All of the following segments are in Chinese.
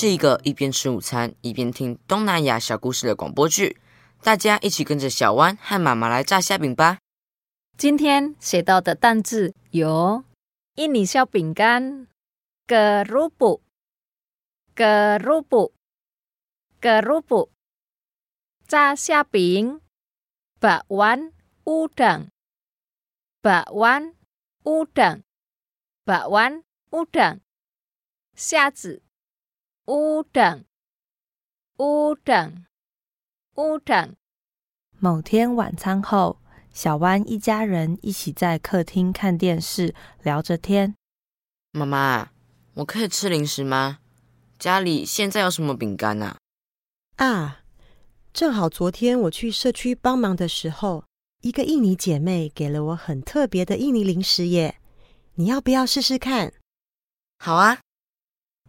是一个一边吃午餐一边听东南亚小故事的广播剧。大家一起跟着小弯和妈妈来炸虾饼吧。今天写到的单字有印尼小饼干 （gerubu），gerubu，gerubu，炸虾饼。（bakwan udang），bakwan udang，bakwan udang，虾子 （udang），udang，udang。某天晚餐后。小湾一家人一起在客厅看电视，聊着天。妈妈，我可以吃零食吗？家里现在有什么饼干啊？啊，正好昨天我去社区帮忙的时候，一个印尼姐妹给了我很特别的印尼零食耶。你要不要试试看？好啊。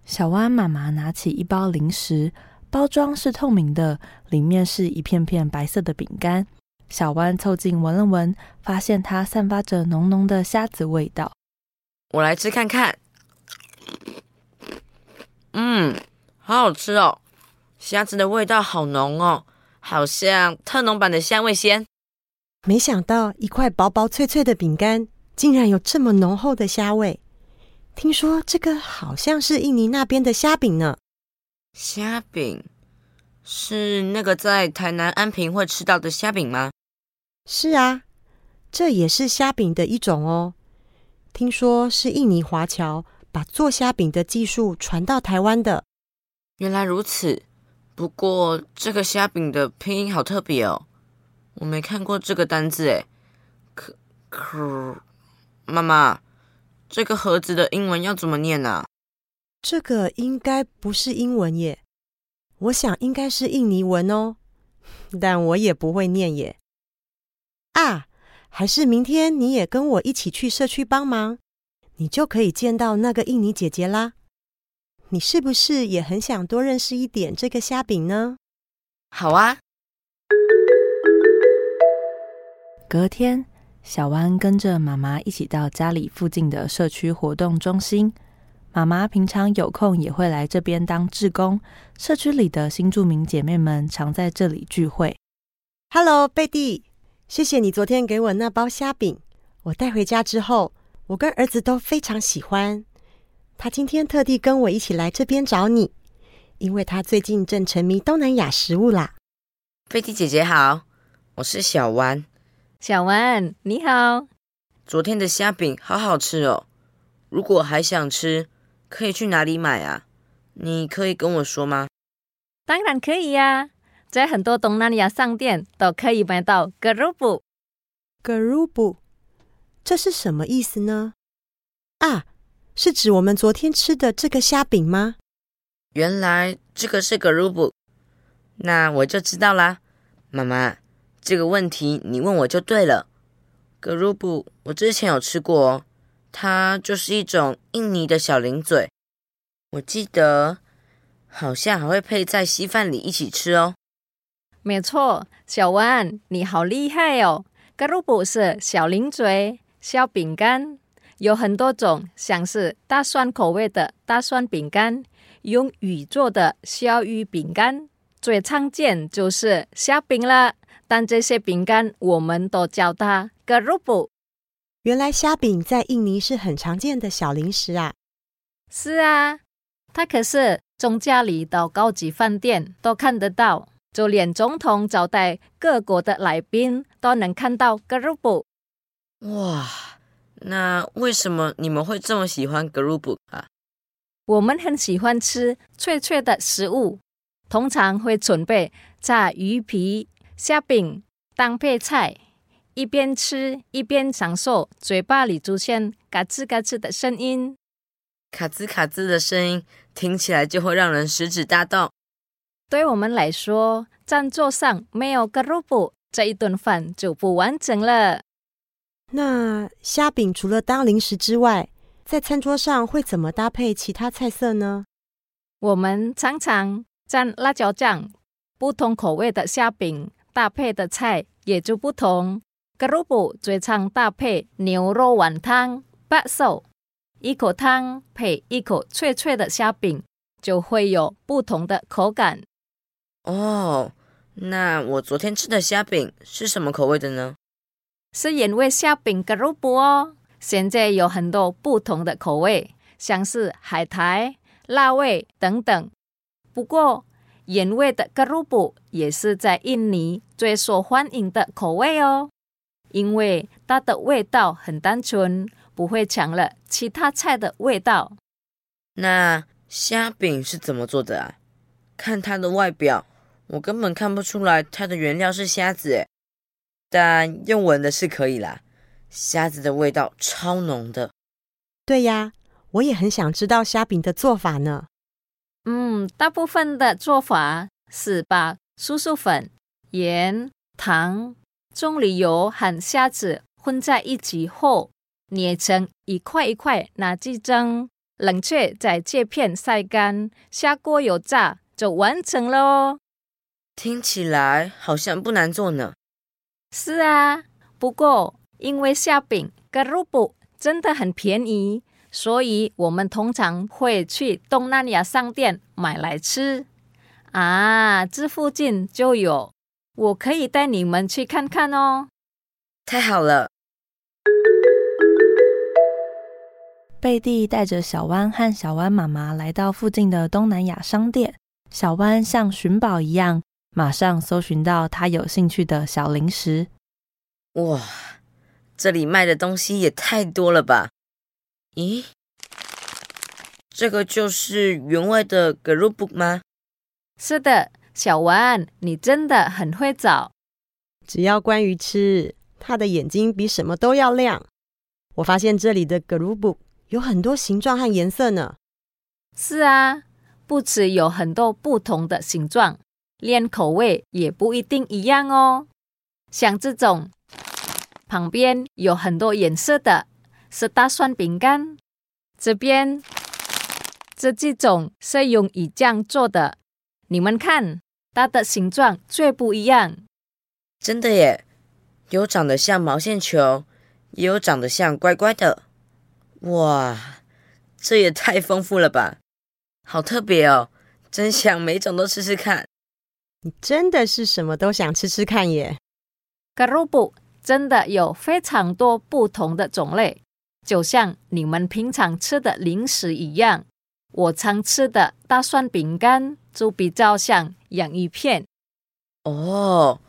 小湾妈妈拿起一包零食，包装是透明的，里面是一片片白色的饼干。小弯凑近闻了闻，发现它散发着浓浓的虾子味道。我来吃看看。嗯，好好吃哦，虾子的味道好浓哦，好像特浓版的香味鲜。没想到一块薄薄脆脆的饼干，竟然有这么浓厚的虾味。听说这个好像是印尼那边的虾饼呢。虾饼是那个在台南安平会吃到的虾饼吗？是啊，这也是虾饼的一种哦。听说是印尼华侨把做虾饼的技术传到台湾的。原来如此。不过这个虾饼的拼音好特别哦，我没看过这个单字诶。可可，妈妈，这个盒子的英文要怎么念呢？这个应该不是英文耶，我想应该是印尼文哦，但我也不会念耶。啊，还是明天你也跟我一起去社区帮忙，你就可以见到那个印尼姐姐啦。你是不是也很想多认识一点这个虾饼呢？好啊。隔天，小弯跟着妈妈一起到家里附近的社区活动中心。妈妈平常有空也会来这边当志工。社区里的新住民姐妹们常在这里聚会。Hello，贝蒂。谢谢你昨天给我那包虾饼，我带回家之后，我跟儿子都非常喜欢。他今天特地跟我一起来这边找你，因为他最近正沉迷东南亚食物啦。贝蒂姐姐好，我是小弯。小文你好，昨天的虾饼好好吃哦。如果还想吃，可以去哪里买啊？你可以跟我说吗？当然可以呀。在很多东南亚商店都可以买到 gerubu，这是什么意思呢？啊，是指我们昨天吃的这个虾饼吗？原来这个是 gerubu，那我就知道啦。妈妈，这个问题你问我就对了。格鲁布我之前有吃过哦，它就是一种印尼的小零嘴，我记得好像还会配在稀饭里一起吃哦。没错，小弯，你好厉害哦！格鲁布是小零嘴、小饼干，有很多种，像是大蒜口味的大蒜饼干，用鱼做的小鱼饼干，最常见就是虾饼了。但这些饼干，我们都叫它格鲁布。原来虾饼在印尼是很常见的小零食啊！是啊，它可是从家里到高级饭店都看得到。就连总统招待各国的来宾都能看到格鲁布。哇，那为什么你们会这么喜欢格鲁布啊？我们很喜欢吃脆脆的食物，通常会准备炸鱼皮、虾饼当配菜，一边吃一边享受嘴巴里出现嘎吱嘎吱的声音。卡吱卡吱的声音听起来就会让人食指大动。对我们来说，餐桌上没有格鲁布，这一顿饭就不完整了。那虾饼除了当零食之外，在餐桌上会怎么搭配其他菜色呢？我们常常蘸辣椒酱，不同口味的虾饼搭配的菜也就不同。格鲁布最常搭配牛肉丸汤、白寿，一口汤配一口脆脆的虾饼。就会有不同的口感。哦，那我昨天吃的虾饼是什么口味的呢？是原味虾饼格鲁布哦。现在有很多不同的口味，像是海苔、辣味等等。不过，原味的格鲁布也是在印尼最受欢迎的口味哦，因为它的味道很单纯，不会抢了其他菜的味道。那虾饼是怎么做的啊？看它的外表，我根本看不出来它的原料是虾子诶，但用闻的是可以啦。虾子的味道超浓的。对呀，我也很想知道虾饼的做法呢。嗯，大部分的做法是把酥酥粉、盐、糖、棕榈油和虾子混在一起后，捏成一块一块，拿去蒸，冷却再切片晒干，下锅油炸就完成了哦。听起来好像不难做呢。是啊，不过。因为虾饼 garubu 真的很便宜，所以我们通常会去东南亚商店买来吃。啊，这附近就有，我可以带你们去看看哦。太好了！贝蒂带着小湾和小湾妈妈来到附近的东南亚商店。小湾像寻宝一样，马上搜寻到他有兴趣的小零食。哇！这里卖的东西也太多了吧？咦，这个就是原味的格鲁布吗？是的，小丸，你真的很会找。只要关于吃，他的眼睛比什么都要亮。我发现这里的格鲁布有很多形状和颜色呢。是啊，不止有很多不同的形状，连口味也不一定一样哦。像这种。旁边有很多颜色的，是大蒜饼干。这边这几种是用鱼酱做的，你们看它的形状最不一样。真的耶，有长得像毛线球，也有长得像乖乖的。哇，这也太丰富了吧！好特别哦，真想每种都吃吃看。你真的是什么都想吃吃看耶。格鲁布。真的有非常多不同的种类，就像你们平常吃的零食一样。我常吃的大蒜饼干就比较像洋芋片。哦，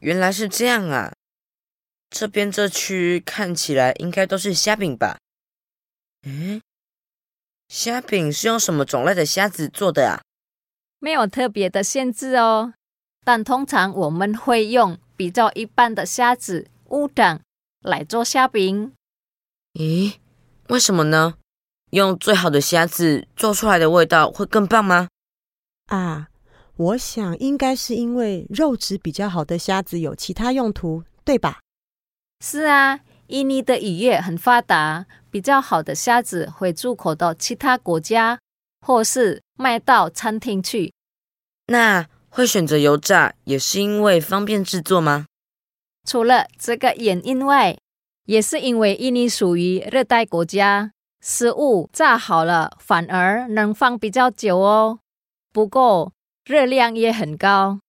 原来是这样啊！这边这区看起来应该都是虾饼吧？嗯，虾饼是用什么种类的虾子做的啊？没有特别的限制哦，但通常我们会用比较一般的虾子。乌掌来做虾饼？咦，为什么呢？用最好的虾子做出来的味道会更棒吗？啊，我想应该是因为肉质比较好的虾子有其他用途，对吧？是啊，印尼的渔业很发达，比较好的虾子会出口到其他国家，或是卖到餐厅去。那会选择油炸，也是因为方便制作吗？除了这个原因外，也是因为印尼属于热带国家，食物炸好了反而能放比较久哦。不过热量也很高。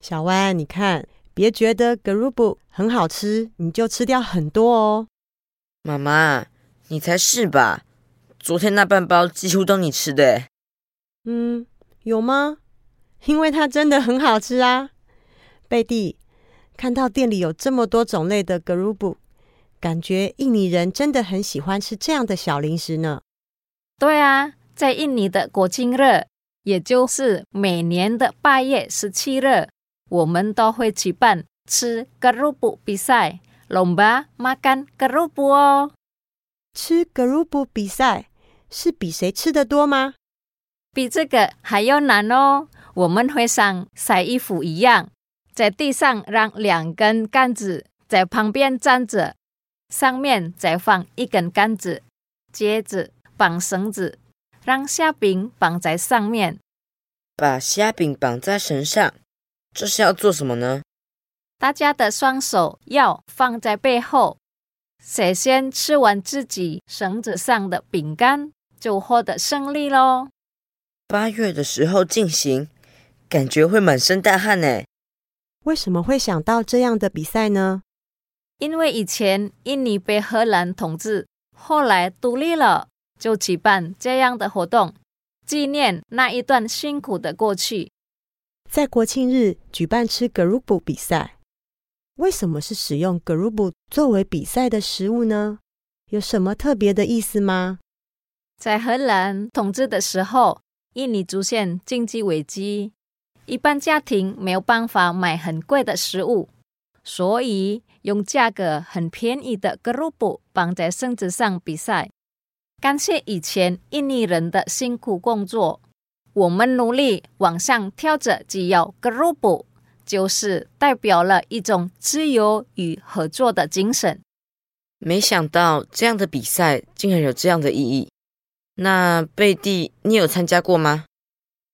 小弯，你看，别觉得格鲁布很好吃，你就吃掉很多哦。妈妈，你才是吧？昨天那半包几乎都你吃的。嗯，有吗？因为它真的很好吃啊，贝蒂。看到店里有这么多种类的格鲁布，感觉印尼人真的很喜欢吃这样的小零食呢。对啊，在印尼的国庆日，也就是每年的八月十七日，我们都会举办吃格鲁布比赛，lomba makan 哦。吃格鲁布比赛是比谁吃的多吗？比这个还要难哦。我们会像晒衣服一样。在地上让两根杆子在旁边站着，上面再放一根杆子，接着绑绳子，让虾饼绑在上面。把虾饼绑在绳上，这是要做什么呢？大家的双手要放在背后，谁先吃完自己绳子上的饼干，就获得胜利喽。八月的时候进行，感觉会满身大汗呢。为什么会想到这样的比赛呢？因为以前印尼被荷兰统治，后来独立了，就举办这样的活动，纪念那一段辛苦的过去。在国庆日举办吃 garubu 比赛，为什么是使用 garubu 作为比赛的食物呢？有什么特别的意思吗？在荷兰统治的时候，印尼出现经济危机，一般家庭没有办法买很贵的食物，所以用价格很便宜的 garubu 绑在绳子上比赛，感谢以前印尼人的辛苦工作。我们努力往上跳着，只要 garubu，就是代表了一种自由与合作的精神。没想到这样的比赛竟然有这样的意义。那贝蒂，你有参加过吗？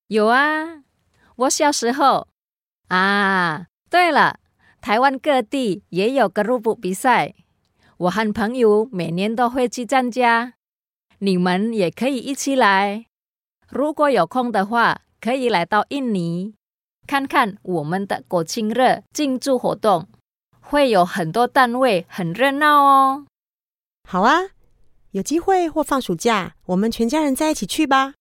有啊，我小时候啊。对了，台湾各地也有格鲁布比赛，我和朋友每年都会去参加，你们也可以一起来。如果有空的话，可以来到印尼看看我们的国庆日庆祝活动，会有很多单位，很热闹哦。好啊，有机会或放暑假，我们全家人在一起去吧。